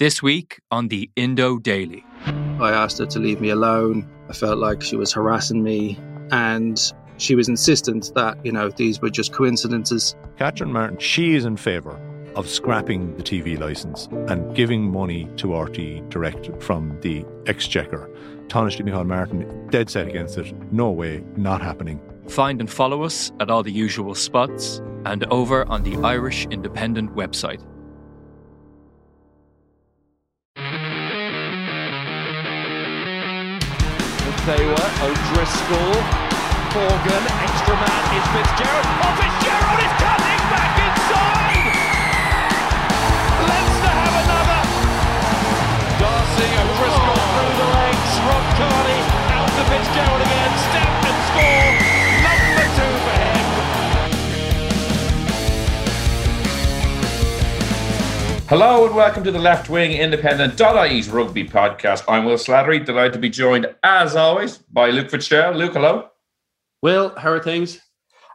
This week on the Indo Daily. I asked her to leave me alone. I felt like she was harassing me and she was insistent that, you know, these were just coincidences. Catherine Martin, she is in favour of scrapping the TV licence and giving money to RT direct from the exchequer. Taoiseach Micheál Martin, dead set against it. No way, not happening. Find and follow us at all the usual spots and over on the Irish Independent website. Taylor, O'Driscoll, Morgan, extra man is Fitzgerald. Oh, Hello and welcome to the Left Wing Independent Independent.ie's rugby podcast. I'm Will Slattery, delighted to be joined as always by Luke Fitzgerald. Luke, hello. Will, how are things?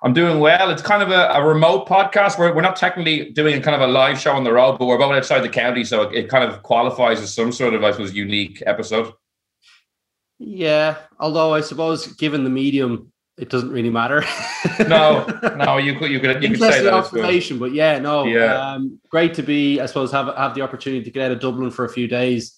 I'm doing well. It's kind of a, a remote podcast. We're, we're not technically doing a kind of a live show on the road, but we're both outside the county, so it, it kind of qualifies as some sort of, I suppose, unique episode. Yeah, although I suppose given the medium, it doesn't really matter. no, no, you could you could you could say that. as well. but yeah, no, Yeah. Um, great to be. I suppose have have the opportunity to get out of Dublin for a few days.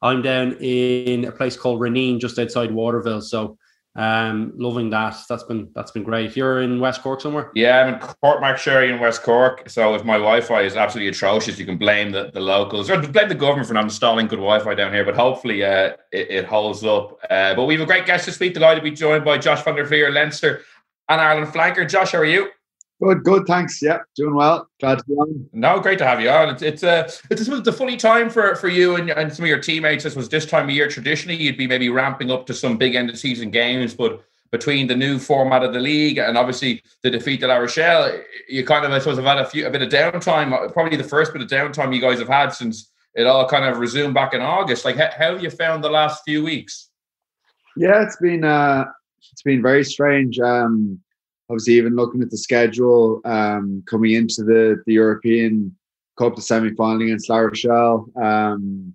I'm down in a place called Renine, just outside Waterville, so um, loving that. That's been that's been great. You're in West Cork somewhere. Yeah, I'm in Cork Sherry in West Cork. So if my Wi-Fi is absolutely atrocious, you can blame the, the locals or blame the government for not installing good Wi-Fi down here. But hopefully, uh, it, it holds up. Uh, but we have a great guest this week. Delighted to be joined by Josh van der Flier, Leinster and Ireland flanker. Josh, how are you? Good, good. Thanks. Yeah, doing well. Glad to be on. No, great to have you on. It's it's uh, it's it's the funny time for for you and, and some of your teammates. This was this time of year. Traditionally, you'd be maybe ramping up to some big end of season games, but between the new format of the league and obviously the defeat at La Rochelle, you kind of I suppose have had a few a bit of downtime. Probably the first bit of downtime you guys have had since it all kind of resumed back in August. Like, how, how have you found the last few weeks? Yeah, it's been uh, it's been very strange. Um, obviously, even looking at the schedule, um, coming into the the European Cup, the semi final against La Rochelle, um,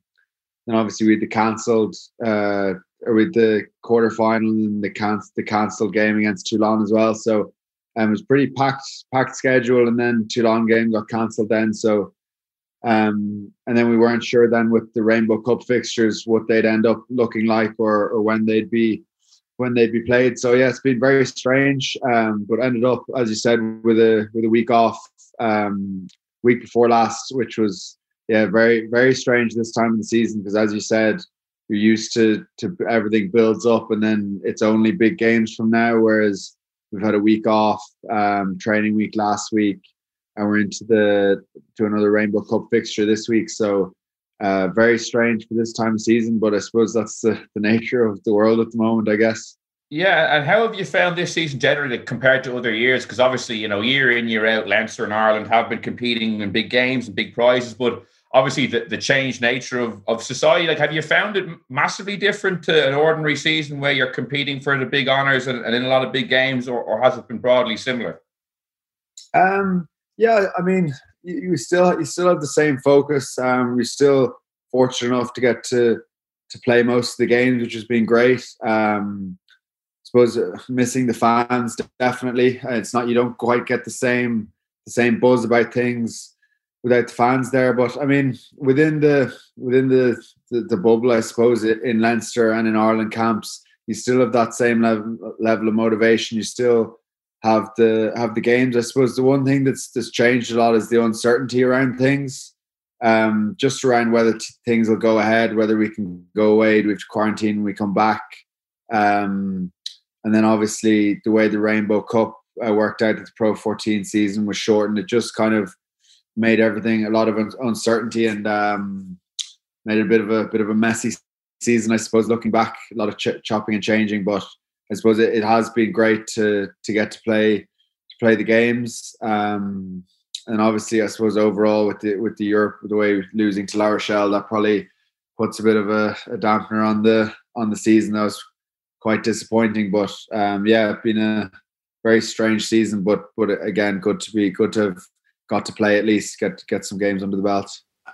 and obviously had the cancelled uh, or with the quarter final and the can the cancelled game against Toulon as well. So um, it was pretty packed packed schedule, and then Toulon game got cancelled then. So um, and then we weren't sure then with the Rainbow Cup fixtures what they'd end up looking like or or when they'd be when they'd be played. So yeah, it's been very strange. Um, but ended up, as you said, with a with a week off, um, week before last, which was yeah, very very strange this time of the season because as you said, you're used to to everything builds up and then it's only big games from now. Whereas we've had a week off, um, training week last week, and we're into the to another Rainbow Cup fixture this week. So uh, very strange for this time of season, but I suppose that's the, the nature of the world at the moment, I guess. Yeah, and how have you found this season generally compared to other years? Because obviously, you know, year in, year out, Leinster and Ireland have been competing in big games and big prizes, but obviously the, the changed nature of, of society, like have you found it massively different to an ordinary season where you're competing for the big honours and, and in a lot of big games, or, or has it been broadly similar? Um, yeah, I mean, you, you still you still have the same focus. Um, we're still fortunate enough to get to to play most of the games, which has been great. Um, I suppose uh, missing the fans definitely. Uh, It's not you don't quite get the same the same buzz about things without the fans there. But I mean, within the within the the, the bubble, I suppose in Leinster and in Ireland camps, you still have that same level level of motivation. You still have the have the games. I suppose the one thing that's that's changed a lot is the uncertainty around things. Um, just around whether t- things will go ahead, whether we can go away, we have to quarantine we come back. Um, and then obviously the way the Rainbow Cup uh, worked out the Pro 14 season was shortened. It just kind of made everything a lot of un- uncertainty and um, made a bit of a bit of a messy season, I suppose. Looking back, a lot of ch- chopping and changing, but I suppose it, it, has been great to to get to play to play the games. Um, and obviously, I suppose overall with the with the Europe, the way losing to La Rochelle, that probably puts a bit of a, a dampener on the on the season. That was quite disappointing, but um, yeah, been a very strange season. But but again, good to be good to have got to play at least get get some games under the belt.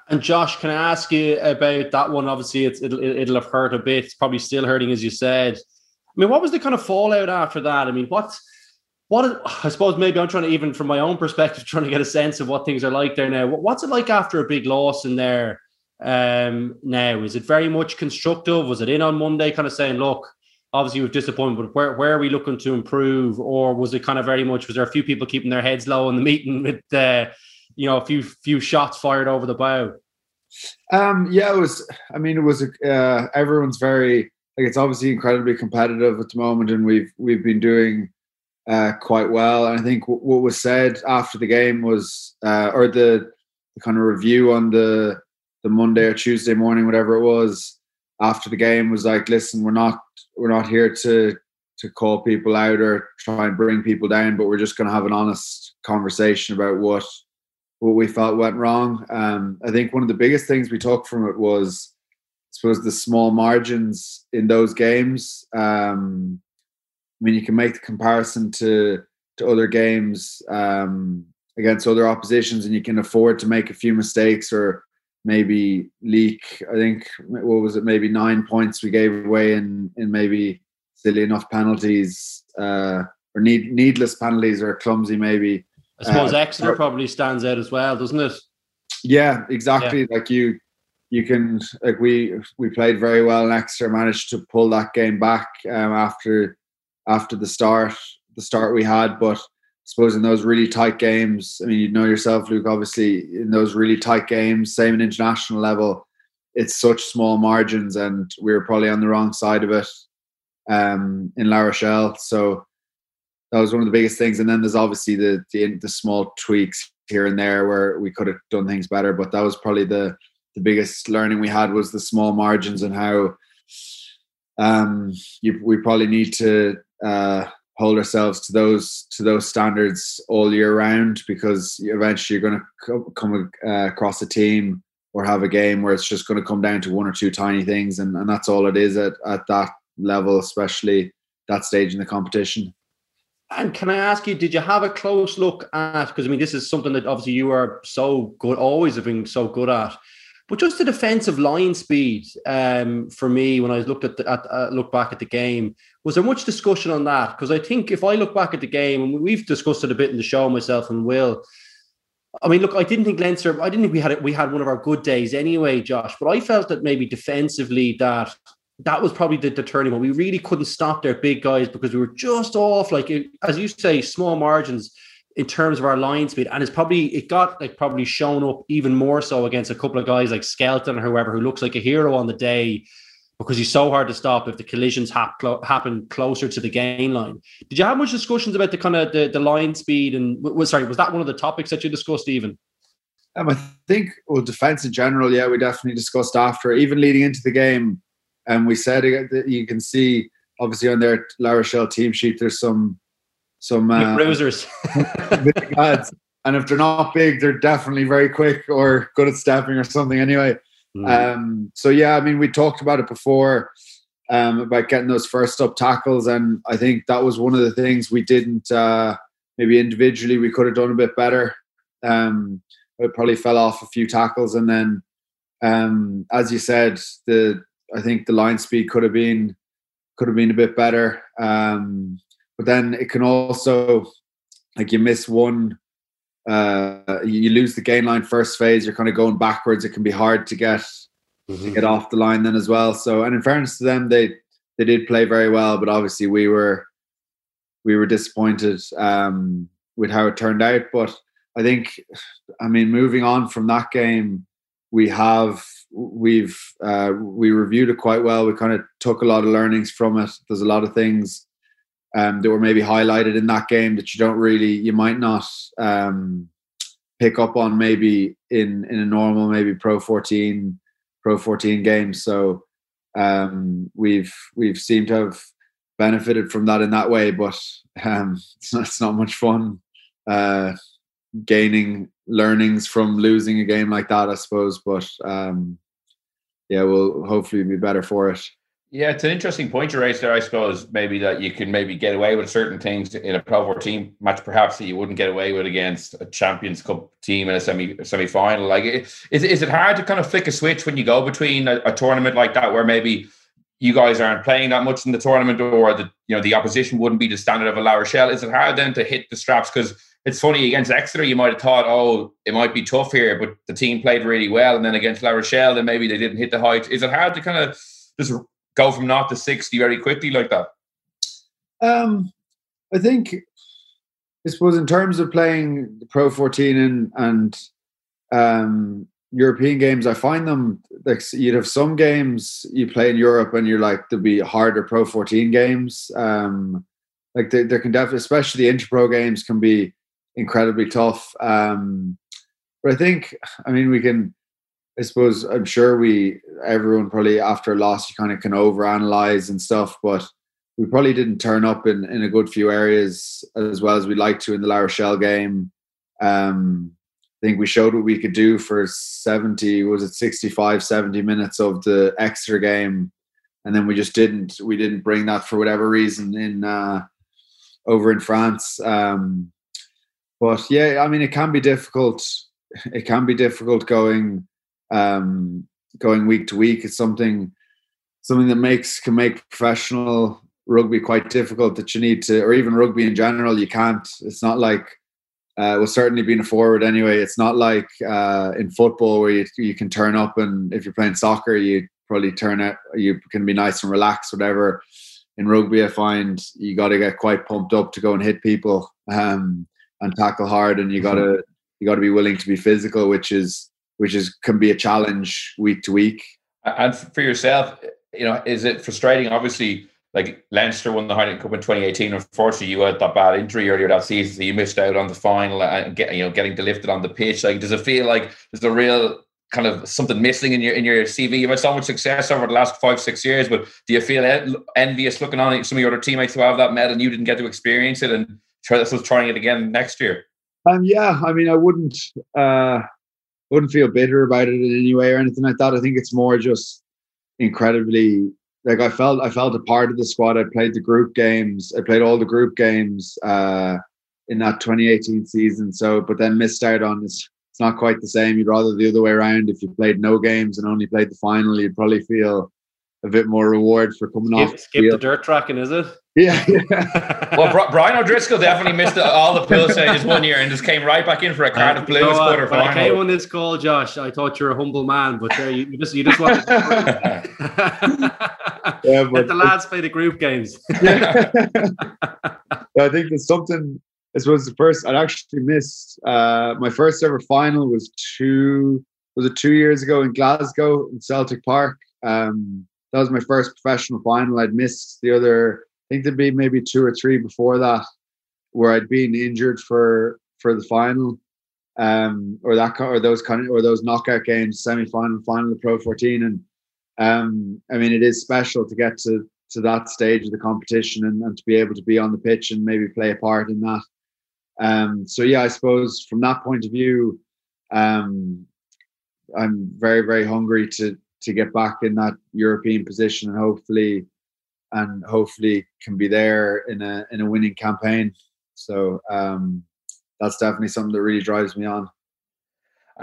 And Josh, can I ask you about that one? Obviously, it's, it'll it'll have hurt a bit. It's probably still hurting, as you said. I mean, what was the kind of fallout after that? I mean, what's what I suppose maybe I'm trying to even from my own perspective trying to get a sense of what things are like there now. What's it like after a big loss in there um, now? Is it very much constructive? Was it in on Monday, kind of saying, look, obviously we've disappointed, but where, where are we looking to improve? Or was it kind of very much was there a few people keeping their heads low in the meeting with uh, you know a few few shots fired over the bow? Um, yeah, it was. I mean, it was. Uh, everyone's very like it's obviously incredibly competitive at the moment, and we've we've been doing uh, quite well. And I think w- what was said after the game was, uh, or the, the, kind of review on the the Monday or Tuesday morning, whatever it was, after the game was like, listen, we're not we're not here to to call people out or try and bring people down, but we're just going to have an honest conversation about what what we felt went wrong. Um, I think one of the biggest things we took from it was, suppose, the small margins in those games. Um, I mean, you can make the comparison to to other games um, against other oppositions, and you can afford to make a few mistakes or maybe leak. I think what was it? Maybe nine points we gave away in in maybe silly enough penalties uh, or need, needless penalties or clumsy maybe. I suppose uh, Exeter probably stands out as well, doesn't it? Yeah, exactly. Yeah. Like you, you can like we we played very well and Exeter managed to pull that game back um, after after the start the start we had. But I suppose in those really tight games, I mean, you know yourself, Luke. Obviously, in those really tight games, same in international level, it's such small margins, and we were probably on the wrong side of it um, in La Rochelle. So that was one of the biggest things. And then there's obviously the, the the, small tweaks here and there where we could have done things better. But that was probably the the biggest learning we had was the small margins and how um, you, we probably need to uh, hold ourselves to those to those standards all year round because eventually you're going to come uh, across a team or have a game where it's just going to come down to one or two tiny things and, and that's all it is at, at that level especially that stage in the competition and can I ask you, did you have a close look at? Because I mean, this is something that obviously you are so good, always have been so good at. But just the defensive line speed um, for me when I looked at, the, at uh, look back at the game, was there much discussion on that? Because I think if I look back at the game, and we've discussed it a bit in the show, myself and Will. I mean, look, I didn't think Leinster. I didn't think we had. We had one of our good days anyway, Josh. But I felt that maybe defensively that that was probably the, the turning point. We really couldn't stop their big guys because we were just off, like as you say, small margins in terms of our line speed, and it's probably it got like probably shown up even more so against a couple of guys like Skelton or whoever who looks like a hero on the day because he's so hard to stop if the collisions hap- happen closer to the gain line. Did you have much discussions about the kind of the, the line speed and was sorry was that one of the topics that you discussed even? Um, I think well defense in general, yeah, we definitely discussed after even leading into the game, and we said that you can see obviously on their La Rochelle team sheet there's some some uh, bruisers. big lads. And if they're not big, they're definitely very quick or good at stepping or something anyway. Mm. Um, so yeah, I mean, we talked about it before um, about getting those first up tackles, and I think that was one of the things we didn't uh, maybe individually we could have done a bit better. Um, it probably fell off a few tackles, and then um, as you said, the I think the line speed could have been could have been a bit better. Um, but then it can also like you miss one uh you lose the gain line first phase you're kind of going backwards it can be hard to get mm-hmm. to get off the line then as well. So and in fairness to them they they did play very well but obviously we were we were disappointed um with how it turned out. But i think i mean moving on from that game we have we've uh we reviewed it quite well. We kind of took a lot of learnings from it. There's a lot of things um, that were maybe highlighted in that game that you don't really, you might not um, pick up on maybe in in a normal maybe Pro 14 Pro 14 game. So um, we've we've seemed to have benefited from that in that way, but um, it's, not, it's not much fun uh, gaining learnings from losing a game like that, I suppose. But um, yeah, we'll hopefully be better for it. Yeah, it's an interesting point you raised there. I suppose maybe that you can maybe get away with certain things in a Pro 14 match, perhaps that you wouldn't get away with against a Champions Cup team in a semi semi final. Like, is is it hard to kind of flick a switch when you go between a, a tournament like that, where maybe you guys aren't playing that much in the tournament, or the you know the opposition wouldn't be the standard of a La Rochelle? Is it hard then to hit the straps because? It's funny against Exeter, you might have thought, oh, it might be tough here, but the team played really well. And then against La Rochelle, then maybe they didn't hit the height. Is it hard to kind of just go from naught to 60 very quickly like that? Um, I think, I suppose, in terms of playing the Pro 14 and, and um, European games, I find them like you'd have some games you play in Europe and you're like, there'll be harder Pro 14 games. Um, like there, there can definitely, especially the Interpro games, can be incredibly tough. Um, but I think, I mean, we can I suppose I'm sure we everyone probably after a loss you kind of can overanalyze and stuff, but we probably didn't turn up in, in a good few areas as well as we'd like to in the La Rochelle game. Um, I think we showed what we could do for 70, was it 65, 70 minutes of the Exeter game. And then we just didn't, we didn't bring that for whatever reason in, uh, over in France. Um, but yeah, I mean, it can be difficult. It can be difficult going, um, going week to week. It's something something that makes can make professional rugby quite difficult. That you need to, or even rugby in general, you can't. It's not like uh, well, certainly being a forward anyway. It's not like uh, in football where you you can turn up and if you're playing soccer, you probably turn out. You can be nice and relaxed, whatever. In rugby, I find you got to get quite pumped up to go and hit people um, and tackle hard, and you got to you got to be willing to be physical, which is which is can be a challenge week to week. And for yourself, you know, is it frustrating? Obviously, like Leinster won the Heineken Cup in 2018. Unfortunately, you had that bad injury earlier that season, so you missed out on the final and get you know getting lifted on the pitch. Like, does it feel like there's a real kind of something missing in your in your CV? You've had so much success over the last five six years, but do you feel envious looking on some of your other teammates who have that medal and you didn't get to experience it and try this was trying it again next year? Um, yeah, I mean, I wouldn't. Uh, wouldn't feel bitter about it in any way or anything like that. I think it's more just incredibly like I felt I felt a part of the squad. I played the group games. I played all the group games uh, in that 2018 season. So, but then missed out on this. It's not quite the same. You'd rather the other way around. If you played no games and only played the final, you'd probably feel a bit more reward for coming skip, off. Skip the dirt tracking, is it? Yeah. yeah. well, Brian O'Driscoll definitely missed all the pool stages one year and just came right back in for a Cardiff Blues so, uh, quarter When I came on this call, Josh, I thought you were a humble man, but uh, you, you just you just want yeah, let but the lads play the group games. I think there's something. This was the first. I actually missed uh, my first ever final was two. Was it two years ago in Glasgow in Celtic Park? Um, that was my first professional final. I'd missed the other. I think there'd be maybe two or three before that, where I'd been injured for for the final, um, or that or those kind of or those knockout games, semi final, final of Pro 14, and um, I mean it is special to get to to that stage of the competition and, and to be able to be on the pitch and maybe play a part in that. Um, so yeah, I suppose from that point of view, um, I'm very very hungry to to get back in that European position and hopefully and hopefully can be there in a in a winning campaign. So um, that's definitely something that really drives me on.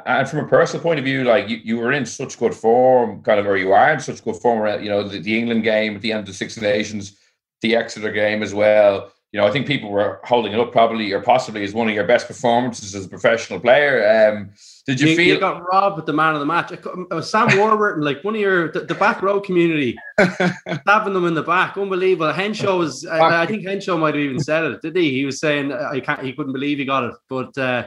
And from a personal point of view, like you, you were in such good form, kind of, or you are in such good form. You know, the, the England game at the end of the Six Nations, the Exeter game as well. You know, I think people were holding it up probably or possibly as one of your best performances as a professional player. Um, did you, you, feel you got robbed with the man of the match? Uh, Sam Warburton, like one of your the, the back row community, stabbing them in the back, unbelievable. Henshaw was, I, I think Henshaw might have even said it, did he? He was saying I can't, he couldn't believe he got it, but. Uh,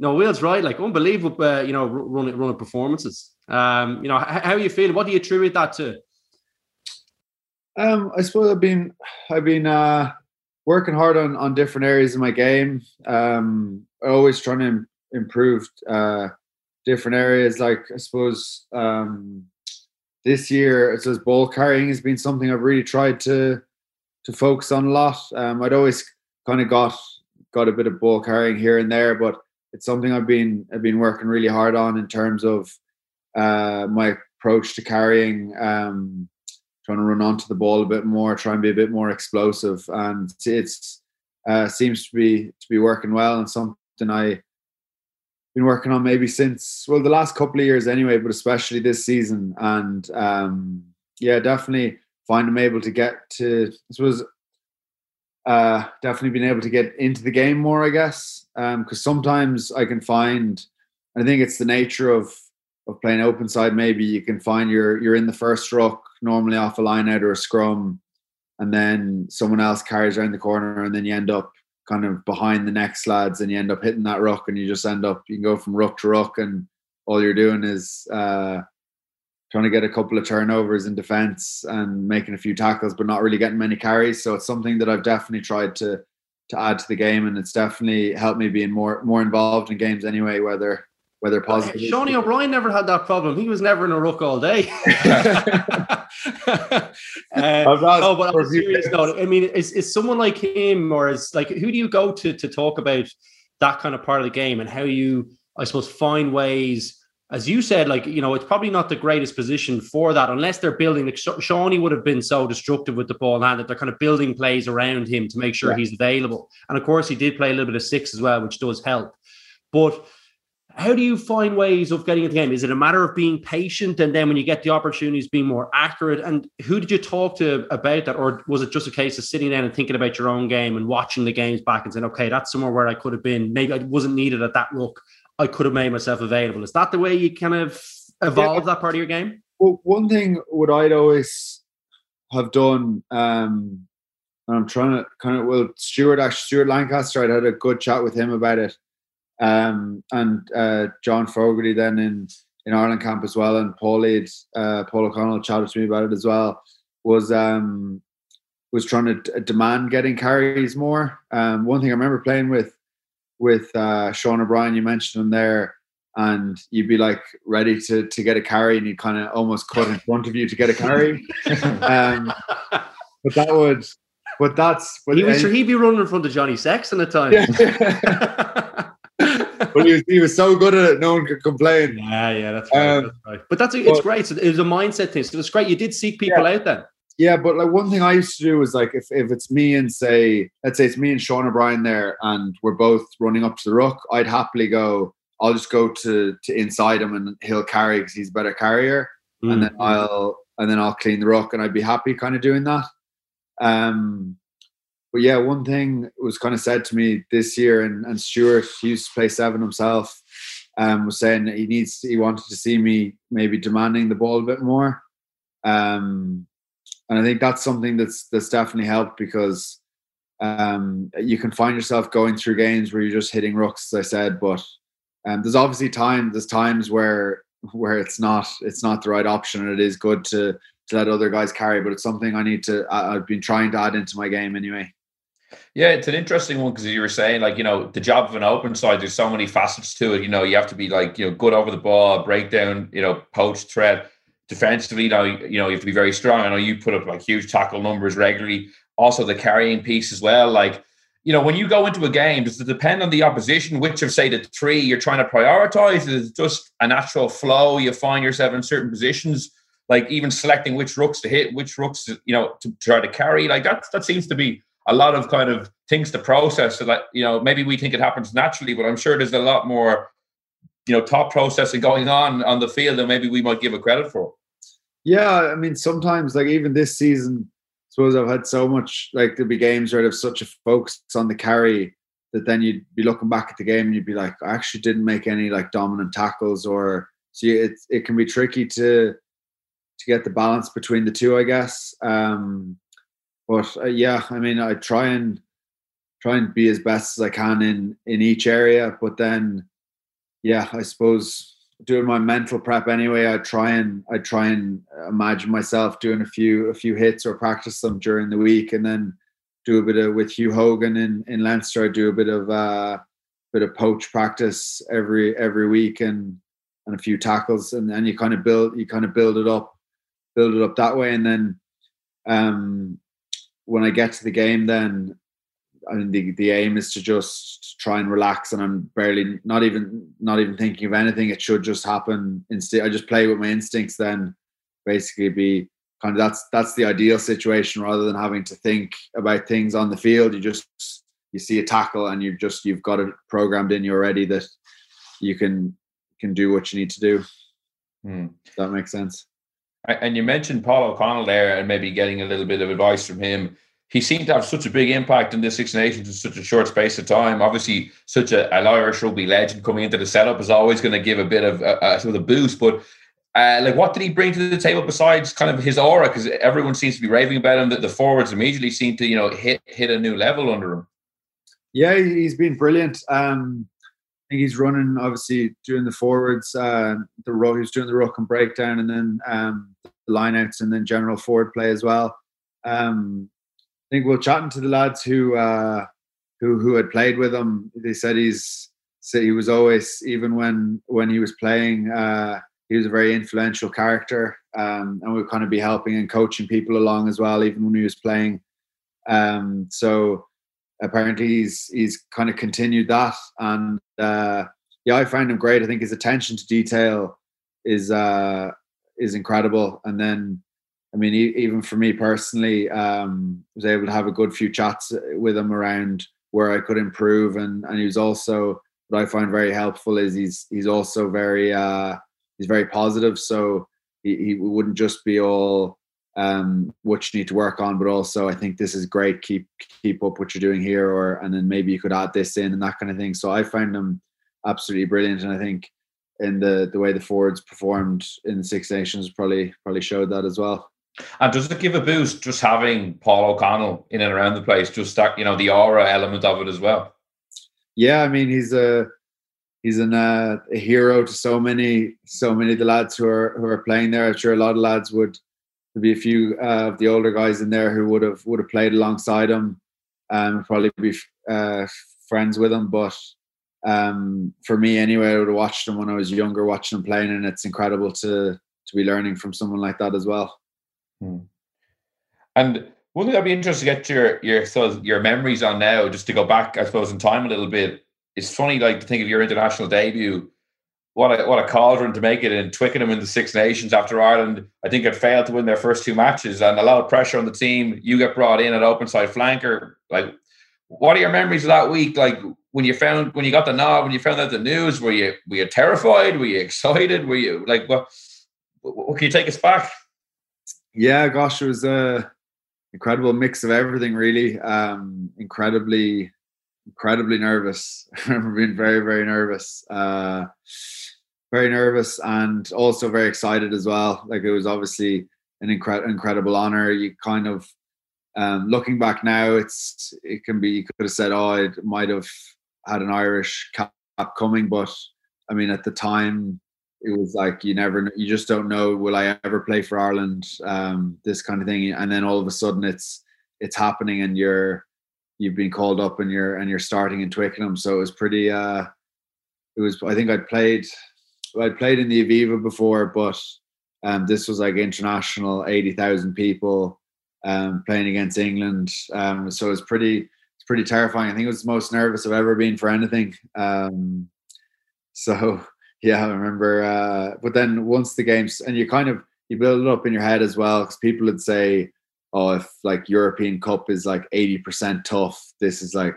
no, Will's right. Like unbelievable, uh, you know, running running performances. Um, you know, how, how are you feeling? What do you attribute that to? Um, I suppose I've been I've been uh, working hard on on different areas of my game. Um, always trying to improve uh, different areas. Like I suppose um, this year, it says ball carrying has been something I've really tried to to focus on a lot. Um, I'd always kind of got got a bit of ball carrying here and there, but it's something I've been I've been working really hard on in terms of uh, my approach to carrying. Um, trying to run onto the ball a bit more, try and be a bit more explosive, and it's uh, seems to be to be working well and something I've been working on maybe since well the last couple of years anyway, but especially this season. And um, yeah, definitely find I'm able to get to this was uh, definitely been able to get into the game more, I guess, because um, sometimes I can find. I think it's the nature of of playing open side. Maybe you can find you're you're in the first ruck normally off a line out or a scrum, and then someone else carries around the corner, and then you end up kind of behind the next lads and you end up hitting that ruck and you just end up you can go from ruck to ruck and all you're doing is uh, trying to get a couple of turnovers in defense and making a few tackles but not really getting many carries. So it's something that I've definitely tried to to add to the game and it's definitely helped me being more more involved in games anyway whether whether positive. Seanie O'Brien never had that problem. He was never in a ruck all day. uh, no, but on a serious note, I mean, is, is someone like him, or is like who do you go to to talk about that kind of part of the game and how you, I suppose, find ways? As you said, like you know, it's probably not the greatest position for that unless they're building. Like Seanie would have been so destructive with the ball in hand that they're kind of building plays around him to make sure yeah. he's available. And of course, he did play a little bit of six as well, which does help. But how do you find ways of getting into the game? Is it a matter of being patient and then when you get the opportunities, being more accurate? And who did you talk to about that? Or was it just a case of sitting down and thinking about your own game and watching the games back and saying, okay, that's somewhere where I could have been. Maybe I wasn't needed at that look. I could have made myself available. Is that the way you kind of evolve yeah. that part of your game? Well, one thing what I'd always have done, um, and I'm trying to kind of, well, Stuart, actually, Stuart Lancaster, I'd had a good chat with him about it um, and uh, John Fogarty then in in Ireland camp as well, and Paul Lead, uh, Paul O'Connell chatted to me about it as well. Was um, was trying to d- demand getting carries more. Um, one thing I remember playing with with uh, Sean O'Brien, you mentioned him there, and you'd be like ready to to get a carry, and you kind of almost cut in front of you to get a carry. um, but that would, but that's. But he was, he'd be running in front of Johnny Sexton at times. Yeah. but he was, he was so good at it, no one could complain. Yeah, yeah, that's right. Um, that's right. But that's it's but, great. So it was a mindset thing. So it's great. You did seek people yeah. out then. Yeah, but like one thing I used to do was like if, if it's me and say let's say it's me and Sean O'Brien there and we're both running up to the ruck, I'd happily go. I'll just go to to inside him and he'll carry because he's a better carrier, mm. and then I'll and then I'll clean the ruck and I'd be happy kind of doing that. Um, but yeah, one thing was kind of said to me this year, and, and Stuart he used to play seven himself, um, was saying he needs he wanted to see me maybe demanding the ball a bit more, um, and I think that's something that's that's definitely helped because um, you can find yourself going through games where you're just hitting rucks, as I said, but um, there's obviously time there's times where where it's not it's not the right option, and it is good to to let other guys carry, but it's something I need to I've been trying to add into my game anyway. Yeah, it's an interesting one because you were saying, like, you know, the job of an open side, there's so many facets to it. You know, you have to be like, you know, good over the ball, breakdown, you know, poach threat. Defensively, you know, you know, you have to be very strong. I know you put up like huge tackle numbers regularly. Also, the carrying piece as well. Like, you know, when you go into a game, does it depend on the opposition? Which of, say, the three you're trying to prioritize? Is it just a natural flow? You find yourself in certain positions, like even selecting which rucks to hit, which rucks, you know, to try to carry. Like that, that seems to be a lot of kind of things to process. So that you know maybe we think it happens naturally but i'm sure there's a lot more you know top processing going on on the field than maybe we might give it credit for. Yeah i mean sometimes like even this season I suppose i've had so much like there'll be games where there's such a focus on the carry that then you'd be looking back at the game and you'd be like i actually didn't make any like dominant tackles or so it, it can be tricky to to get the balance between the two i guess. Um but uh, yeah, I mean, I try and try and be as best as I can in in each area. But then, yeah, I suppose doing my mental prep anyway, I try and I try and imagine myself doing a few a few hits or practice them during the week, and then do a bit of with Hugh Hogan in in Leinster. I do a bit of uh, bit of poach practice every every week and and a few tackles, and then you kind of build you kind of build it up build it up that way, and then um, when I get to the game, then I mean the, the aim is to just try and relax, and I'm barely not even not even thinking of anything. It should just happen. Instead, I just play with my instincts. Then basically be kind of that's that's the ideal situation rather than having to think about things on the field. You just you see a tackle and you've just you've got it programmed in you already that you can can do what you need to do. Hmm. that makes sense. And you mentioned Paul O'Connell there and maybe getting a little bit of advice from him. He seemed to have such a big impact in the Six Nations in such a short space of time. Obviously, such a, an Irish rugby legend coming into the setup is always going to give a bit of a, a sort of a boost. But uh, like, what did he bring to the table besides kind of his aura? Because everyone seems to be raving about him. That the forwards immediately seem to, you know, hit hit a new level under him. Yeah, he's been brilliant. Um, think he's running, obviously, doing the forwards, uh, the row. He's doing the ruck and breakdown, and then um, the lineouts, and then general forward play as well. Um, I think we're chatting to the lads who uh, who who had played with him. They said he's said he was always, even when when he was playing, uh, he was a very influential character, um, and we'd kind of be helping and coaching people along as well, even when he was playing. Um, so apparently he's he's kind of continued that. And uh yeah i find him great. I think his attention to detail is uh is incredible. And then i mean even for me personally um was able to have a good few chats with him around where i could improve. And and he was also what i find very helpful is he's he's also very uh he's very positive. So he, he wouldn't just be all um, what you need to work on, but also I think this is great. Keep keep up what you're doing here, or and then maybe you could add this in and that kind of thing. So I find them absolutely brilliant, and I think in the the way the forwards performed in the Six Nations probably probably showed that as well. And does it give a boost just having Paul O'Connell in and around the place? Just that you know the aura element of it as well. Yeah, I mean he's a he's an, uh, a hero to so many so many of the lads who are who are playing there. I'm sure a lot of lads would there'd be a few uh, of the older guys in there who would have would have played alongside him and probably be uh, friends with him. But um, for me, anyway, I would have watched him when I was younger, watching him playing, and it's incredible to to be learning from someone like that as well. Hmm. And one thing I'd be interested to get your your so your memories on now, just to go back, I suppose, in time a little bit. It's funny, like to think of your international debut what a what a cauldron to make it in Twickenham in the Six Nations after Ireland. I think had failed to win their first two matches and a lot of pressure on the team. You get brought in at open side flanker. Like, what are your memories of that week? Like when you found when you got the nod, when you found out the news, were you were you terrified? Were you excited? Were you like what? What can you take us back? Yeah, gosh, it was a incredible mix of everything. Really, um, incredibly incredibly nervous. I remember being very, very nervous. Uh, very nervous and also very excited as well. Like it was obviously an incre- incredible honor. You kind of um, looking back now, it's it can be you could have said, oh, it might have had an Irish cap coming, but I mean at the time it was like you never you just don't know will I ever play for Ireland um, this kind of thing and then all of a sudden it's it's happening and you're you've been called up and you're and you're starting in Twickenham so it was pretty uh it was I think I'd played I'd played in the Aviva before, but um, this was like international, eighty thousand people um, playing against England. Um, so it's pretty, it's pretty terrifying. I think it was the most nervous I've ever been for anything. Um, so yeah, I remember. Uh, but then once the games, and you kind of you build it up in your head as well, because people would say, "Oh, if like European Cup is like eighty percent tough, this is like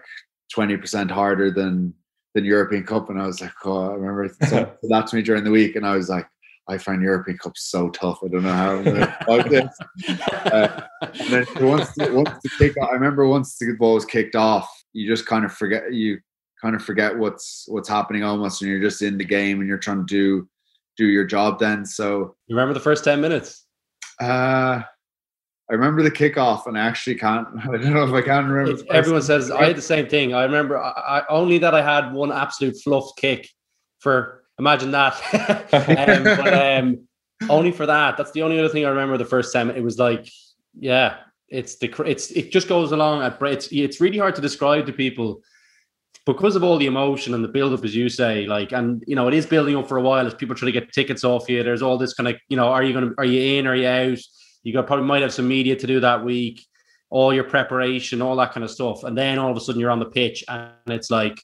twenty percent harder than." Than European Cup, and I was like, oh, I remember so that to me during the week, and I was like, I find European Cup so tough. I don't know how I'm going this. Uh, and then once the, once the kick, I remember once the ball was kicked off, you just kind of forget you kind of forget what's what's happening almost, and you're just in the game and you're trying to do do your job. Then, so you remember the first ten minutes? Uh, I remember the kickoff, and I actually can't. I don't know if I can remember. everyone says I had the same thing. I remember I, I, only that I had one absolute fluff kick for imagine that. um, but um, only for that. That's the only other thing I remember. The first time it was like, yeah, it's the it's it just goes along at it's it's really hard to describe to people. because of all the emotion and the build up, as you say, like, and you know, it is building up for a while as people try to get tickets off you. There's all this kind of, you know, are you going to, are you in, are you out? You got probably might have some media to do that week, all your preparation, all that kind of stuff, and then all of a sudden you're on the pitch, and it's like,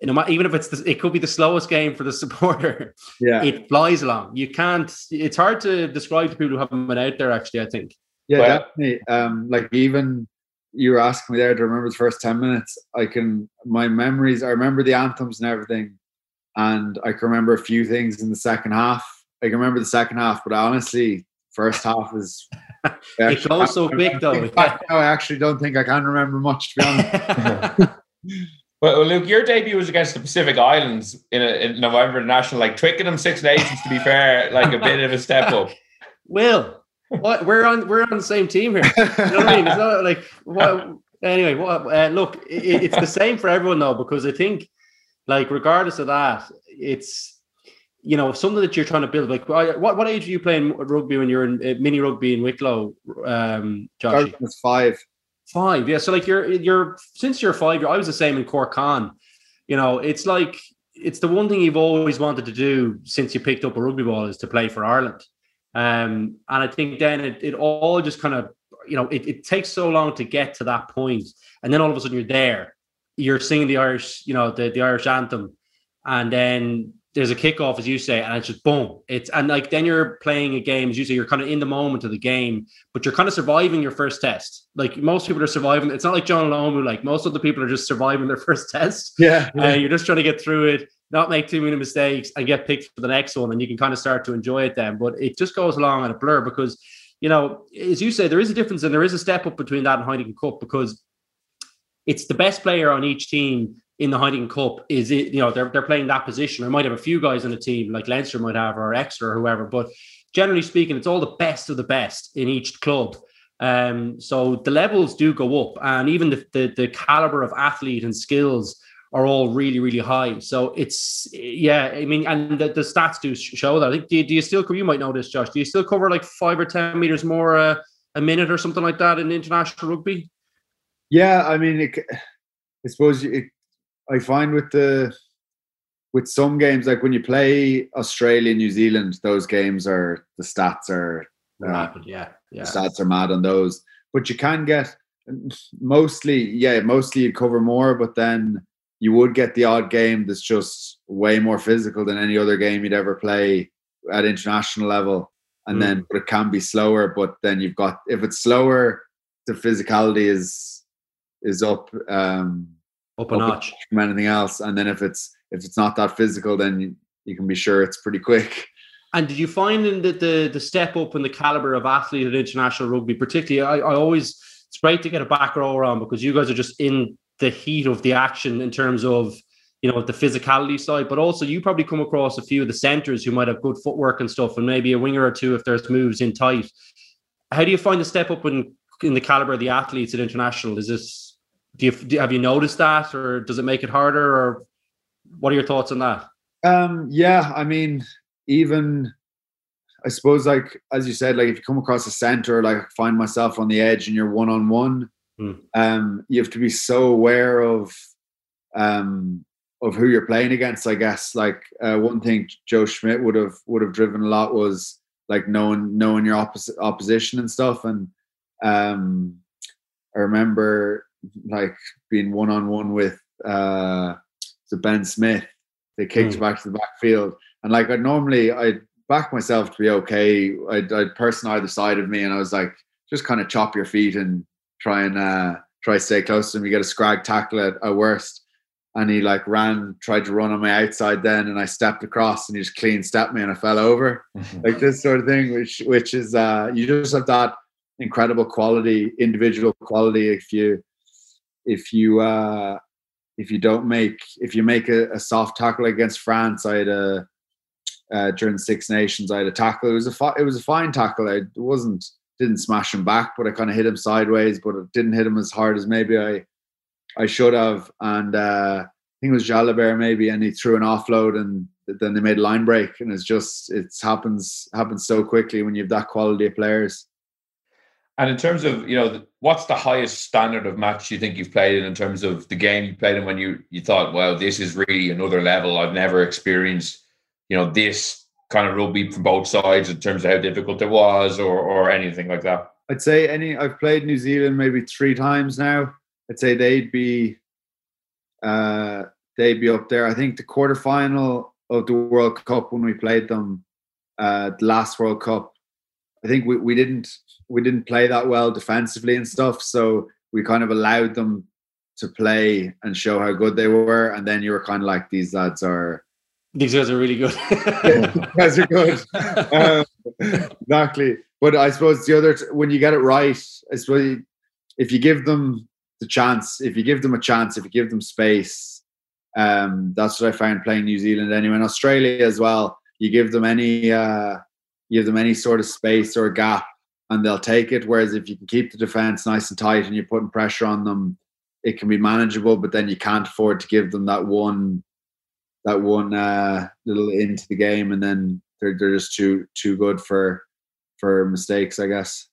you know, even if it's the, it could be the slowest game for the supporter. Yeah, it flies along. You can't. It's hard to describe to people who haven't been out there. Actually, I think. Yeah, well, definitely. Um, like even you were asking me there to remember the first 10 minutes. I can, my memories, I remember the anthems and everything. And I can remember a few things in the second half. I can remember the second half, but honestly, first half is. it goes so quick, though. I actually don't think I can remember much, to be honest. well, Luke, your debut was against the Pacific Islands in, a, in November National. Like Twickenham Six Nations, to be fair, like a bit of a step up. Will, what we're on we're on the same team here. You know what I mean? It's not like what, anyway. What, uh, look, it, it's the same for everyone though, because I think, like, regardless of that, it's you know something that you're trying to build. Like, what what age are you playing rugby when you're in uh, mini rugby in Wicklow, um, Josh? was five. Five, yeah. So like you're you're since you're five, you're, I was the same in Cork Con. You know, it's like it's the one thing you've always wanted to do since you picked up a rugby ball is to play for Ireland. Um, and I think then it, it all just kind of, you know, it, it takes so long to get to that point, And then all of a sudden you're there, you're singing the Irish, you know, the, the Irish anthem. And then there's a kickoff, as you say, and it's just boom. It's and like then you're playing a game, as you say, you're kind of in the moment of the game, but you're kind of surviving your first test. Like most people are surviving. It's not like Jonah Lomu, like most of the people are just surviving their first test. Yeah. And uh, you're just trying to get through it not make too many mistakes and get picked for the next one and you can kind of start to enjoy it then but it just goes along in a blur because you know as you say there is a difference and there is a step up between that and Heineken Cup because it's the best player on each team in the Heineken Cup is it you know they're, they're playing that position or might have a few guys in a team like Leinster might have or Exeter or whoever but generally speaking it's all the best of the best in each club um, so the levels do go up and even the, the, the caliber of athlete and skills are all really, really high. So it's yeah, I mean, and the, the stats do show that. I think do you, do you still? You might know this, Josh. Do you still cover like five or ten meters more uh, a minute or something like that in international rugby? Yeah, I mean, it, I suppose it, I find with the with some games like when you play Australia, New Zealand, those games are the stats are uh. Yeah, yeah, stats are mad on those. But you can get mostly, yeah, mostly you cover more, but then you would get the odd game that's just way more physical than any other game you'd ever play at international level. And mm. then but it can be slower, but then you've got if it's slower, the physicality is is up um up a notch from anything else. And then if it's if it's not that physical, then you, you can be sure it's pretty quick. And did you find in the, the the step up in the caliber of athlete at international rugby, particularly? I, I always it's great to get a back row around because you guys are just in the heat of the action in terms of you know the physicality side, but also you probably come across a few of the centers who might have good footwork and stuff, and maybe a winger or two if there's moves in tight. How do you find the step up in in the caliber of the athletes at international? Is this do you do, have you noticed that, or does it make it harder, or what are your thoughts on that? Um, yeah, I mean, even I suppose like as you said, like if you come across a center, like find myself on the edge and you're one on one, you have to be so aware of um, of who you're playing against. I guess like uh, one thing Joe Schmidt would have would have driven a lot was like knowing knowing your opposite opposition and stuff. And um, I remember like being one on one with uh, the Ben Smith. They kicked mm. back to the backfield, and like I normally I'd back myself to be okay. I'd, I'd person either side of me, and I was like, just kind of chop your feet and try and uh, try stay close to him. You get a scrag tackle at, at worst. And he like ran, tried to run on my outside then, and I stepped across and he just clean stepped me and I fell over. like this sort of thing, which which is uh you just have that incredible quality, individual quality if you if you uh if you don't make if you make a, a soft tackle against France, I had a uh, during Six Nations, I had a tackle. It was a fi- it was a fine tackle. it wasn't didn't smash him back, but I kind of hit him sideways, but it didn't hit him as hard as maybe I I should have. And uh, I think it was Jalibert maybe, and he threw an offload, and then they made a line break, and it's just it happens happens so quickly when you have that quality of players. And in terms of you know, what's the highest standard of match you think you've played in in terms of the game you played in when you you thought, well, this is really another level. I've never experienced, you know, this kind of rugby from both sides in terms of how difficult it was, or or anything like that. I'd say any. I've played New Zealand maybe three times now. I'd say they'd be, uh, they'd be up there. I think the quarterfinal of the World Cup when we played them, uh, the last World Cup, I think we, we didn't we didn't play that well defensively and stuff. So we kind of allowed them to play and show how good they were. And then you were kind of like, these lads are these guys are really good. these guys are good. Um, exactly. But I suppose the other when you get it right, I suppose if you give them the chance, if you give them a chance, if you give them space, um, that's what I found playing New Zealand anyway. In Australia as well, you give them any uh, give them any sort of space or gap and they'll take it. Whereas if you can keep the defense nice and tight and you're putting pressure on them, it can be manageable. But then you can't afford to give them that one that one uh, little into the game, and then they're they're just too too good for for mistakes, I guess.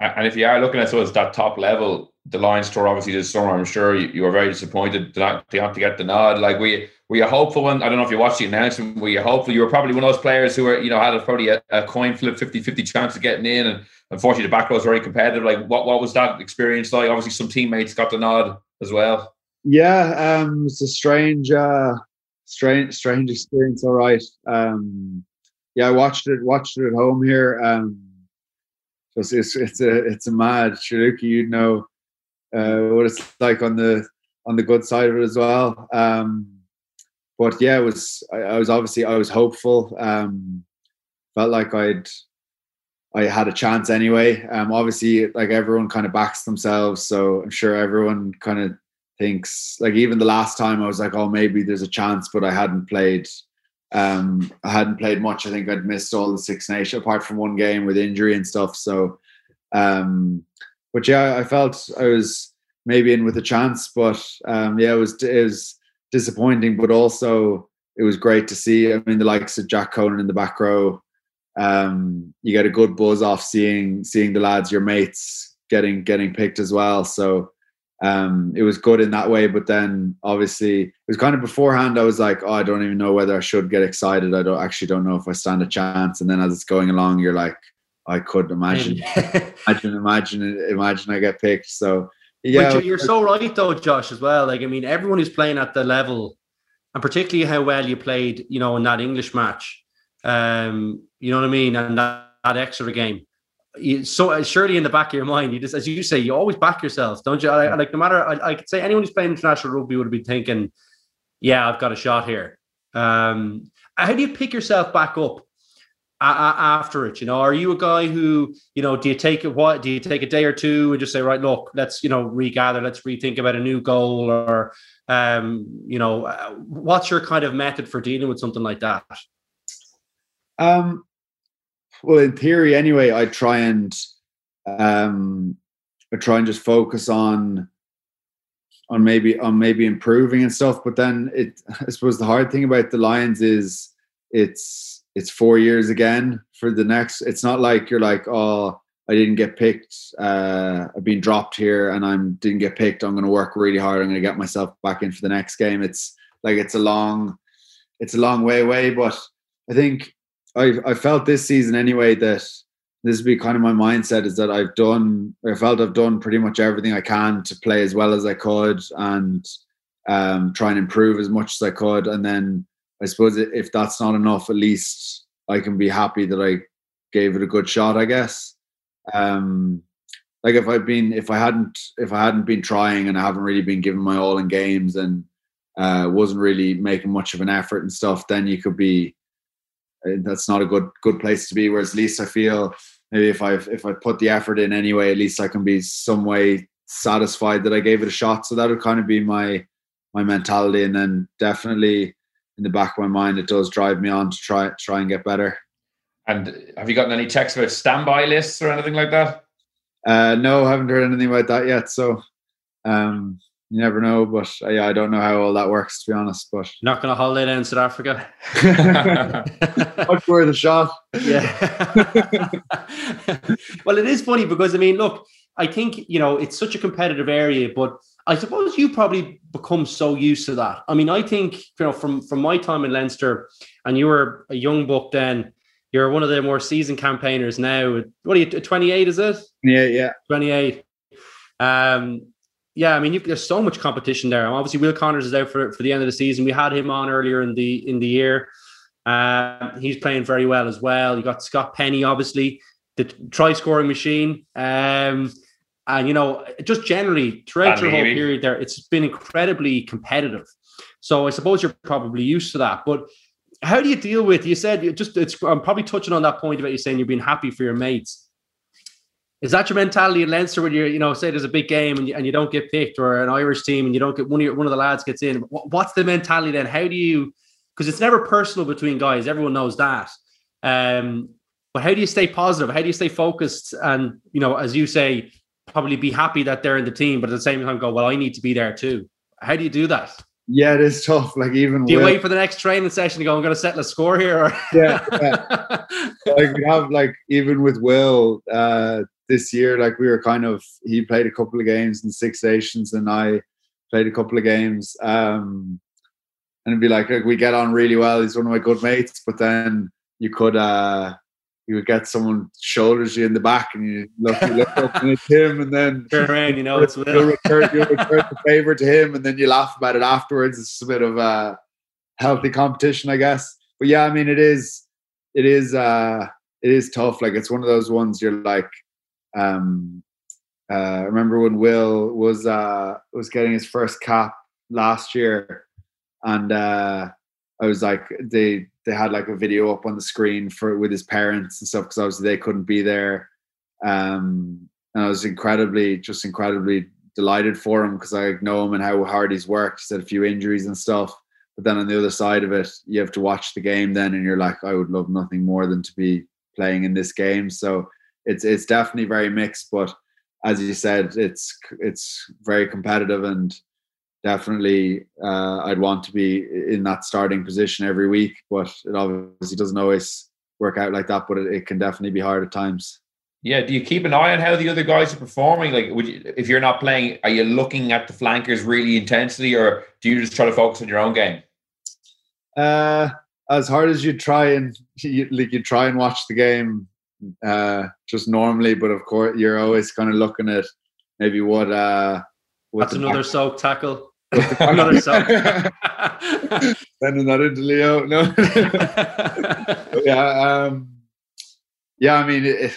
And if you are looking at so as that top level, the Lions tour obviously this summer, I'm sure you, you were very disappointed not have to get the nod. Like we were you hopeful when I don't know if you watched the announcement, were you hopeful? You were probably one of those players who were, you know, had a, probably a, a coin flip 50-50 chance of getting in and unfortunately the back row was very competitive. Like what what was that experience like? Obviously some teammates got the nod as well. Yeah, um it's a strange uh strange strange experience, all right. Um yeah, I watched it watched it at home here. Um it's it's, it's a it's a mad Shaluki, you'd know uh what it's like on the on the good side of it as well. Um but yeah, it was I, I was obviously I was hopeful. Um, felt like I'd I had a chance anyway. Um, obviously, like everyone kind of backs themselves, so I'm sure everyone kind of thinks like even the last time I was like, oh, maybe there's a chance, but I hadn't played. Um, I hadn't played much. I think I'd missed all the Six Nations apart from one game with injury and stuff. So, um, but yeah, I felt I was maybe in with a chance, but um, yeah, it was it was disappointing, but also it was great to see. I mean, the likes of Jack Conan in the back row. Um, you get a good buzz off seeing seeing the lads, your mates, getting getting picked as well. So um, it was good in that way. But then obviously it was kind of beforehand. I was like, oh, I don't even know whether I should get excited. I don't actually don't know if I stand a chance. And then as it's going along, you're like, I could imagine, imagine, imagine, imagine I get picked. So yeah, but you're so right though, Josh, as well. Like, I mean, everyone who's playing at the level, and particularly how well you played, you know, in that English match, um, you know what I mean, and that, that extra game. You, so surely in the back of your mind, you just, as you say, you always back yourself, don't you? I, like no matter, I, I could say anyone who's playing international rugby would have been thinking, "Yeah, I've got a shot here." Um, how do you pick yourself back up after it? You know, are you a guy who, you know, do you take it? What do you take a day or two and just say, right, look, let's, you know, regather, let's rethink about a new goal, or, um, you know, uh, what's your kind of method for dealing with something like that? Um, well, in theory, anyway, I try and, um, I try and just focus on, on maybe on maybe improving and stuff. But then it, I suppose, the hard thing about the Lions is it's it's four years again for the next. It's not like you're like, oh, I didn't get picked. Uh, I've been dropped here, and I'm didn't get picked. I'm going to work really hard. I'm going to get myself back in for the next game. It's like it's a long, it's a long way away. But I think I I felt this season anyway that this would be kind of my mindset is that I've done. I felt I've done pretty much everything I can to play as well as I could and um, try and improve as much as I could, and then I suppose if that's not enough, at least I can be happy that I gave it a good shot. I guess. Um, like if I've been, if I hadn't, if I hadn't been trying and I haven't really been giving my all in games and uh, wasn't really making much of an effort and stuff, then you could be. Uh, that's not a good good place to be. Whereas at least I feel maybe if I if I put the effort in anyway, at least I can be some way satisfied that I gave it a shot. So that would kind of be my my mentality, and then definitely in the back of my mind, it does drive me on to try try and get better. And have you gotten any texts about standby lists or anything like that? Uh, no, I haven't heard anything about that yet. So, um, you never know. But uh, yeah, I don't know how all that works to be honest. But You're not going to holiday down in South Africa. much worth a shot. Yeah. well, it is funny because I mean, look, I think you know it's such a competitive area, but I suppose you probably become so used to that. I mean, I think you know from from my time in Leinster, and you were a young buck then. You're one of the more seasoned campaigners now. What are you? 28 is it? Yeah, yeah. 28. Um, yeah, I mean, you've, there's so much competition there. Obviously, Will Connors is out for for the end of the season. We had him on earlier in the in the year. Um, he's playing very well as well. You got Scott Penny, obviously, the try scoring machine. Um, and you know, just generally throughout And your whole period there, it's been incredibly competitive. So I suppose you're probably used to that. But how do you deal with? You said you just. It's. I'm probably touching on that point about you saying you're being happy for your mates. Is that your mentality in Leinster when you're, you know, say there's a big game and you, and you don't get picked, or an Irish team and you don't get one of your, one of the lads gets in? What's the mentality then? How do you? Because it's never personal between guys. Everyone knows that. Um, but how do you stay positive? How do you stay focused? And you know, as you say, probably be happy that they're in the team, but at the same time go, well, I need to be there too. How do you do that? Yeah, it is tough. Like even Do you Will- wait for the next training session to go? I'm going to settle a score here. Or yeah, yeah. like we have like even with Will uh this year, like we were kind of he played a couple of games in Six Nations and I played a couple of games. Um and it'd be like, like we get on really well. He's one of my good mates, but then you could uh you would get someone shoulders you in the back and you look, you look up and it's him and then turn around, you know, it's you'll Will. return, you'll return the favor to him and then you laugh about it afterwards. It's a bit of a healthy competition, I guess. But yeah, I mean, it is, it is, uh, it is tough. Like it's one of those ones you're like, um, uh, I remember when Will was, uh, was getting his first cap last year and, uh, I was like, they, they had like a video up on the screen for with his parents and stuff because obviously they couldn't be there. Um, and I was incredibly, just incredibly delighted for him because I know him and how hard he's worked. He's had a few injuries and stuff. But then on the other side of it, you have to watch the game then, and you're like, I would love nothing more than to be playing in this game. So it's it's definitely very mixed. But as you said, it's it's very competitive and definitely uh, I'd want to be in that starting position every week. But it obviously doesn't always work out like that. But it, it can definitely be hard at times. Yeah, do you keep an eye on how the other guys are performing? Like, would you, if you're not playing, are you looking at the flankers really intensely, or do you just try to focus on your own game? Uh, as hard as you try and you, like you try and watch the game, uh, just normally, but of course you're always kind of looking at maybe what uh, what That's the another soak tackle. What the- another soak. sending that into Leo. No, yeah, um, yeah. I mean, it,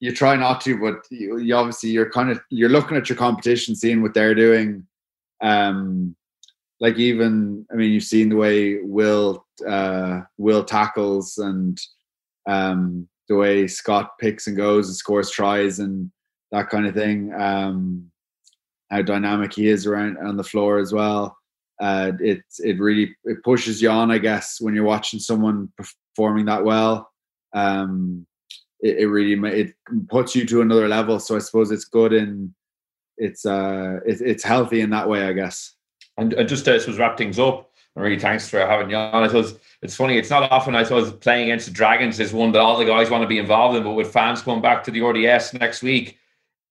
you try not to, but you, you obviously you're kind of you're looking at your competition, seeing what they're doing. Um, like even, I mean, you've seen the way Will uh, Will tackles and um, the way Scott picks and goes and scores tries and that kind of thing. Um, how dynamic he is around on the floor as well uh, it it really it pushes you on, I guess, when you're watching someone performing that well. Um, it, it really it puts you to another level. So I suppose it's good in it's uh it, it's healthy in that way, I guess. And, and just to wrap things up, and really thanks for having you on. I suppose it's funny, it's not often, I suppose, playing against the Dragons is one that all the guys want to be involved in, but with fans coming back to the RDS next week,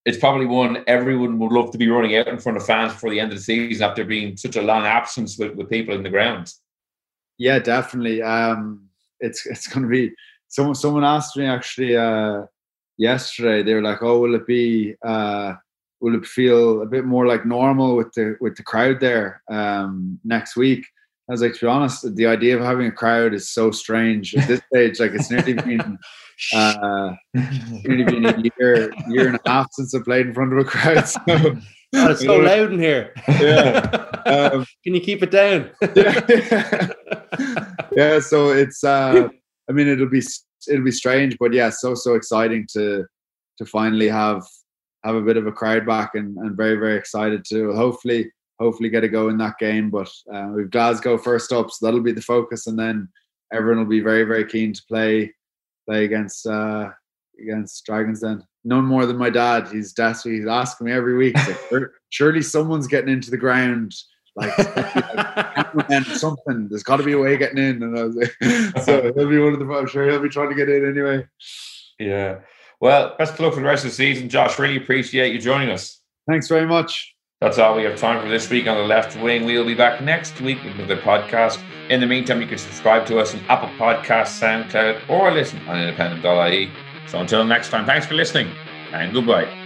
it's probably one everyone would love to be running out in front of fans before the end of the season after being such a long absence with, with people in the ground. Yeah, definitely. Um, it's it's going to be. Someone someone asked me actually uh, yesterday. They were like, "Oh, will it be? Uh, will it feel a bit more like normal with the with the crowd there um, next week?" I was like, to be honest, the idea of having a crowd is so strange at this stage. Like it's nearly been uh, nearly been a year year and a half since I played in front of a crowd. So, it's so loud in here. Yeah. Um, Can you keep it down? yeah. yeah so it's uh i mean it'll be it'll be strange but yeah so so exciting to to finally have have a bit of a crowd back and, and very very excited to hopefully hopefully get a go in that game but uh, we've glasgow first up so that'll be the focus and then everyone will be very very keen to play play against uh against Dragons Then None more than my dad. He's desperate. He's asking me every week. Like, surely someone's getting into the ground. Like, like something. There's got to be a way of getting in. And I was like, so he'll be one of the. I'm sure he'll be trying to get in anyway. Yeah. Well, best of luck for the rest of the season, Josh. Really appreciate you joining us. Thanks very much. That's all we have time for this week on the left wing. We'll be back next week with another podcast. In the meantime, you can subscribe to us on Apple Podcasts, SoundCloud, or listen on independent.ie. So until next time, thanks for listening and goodbye.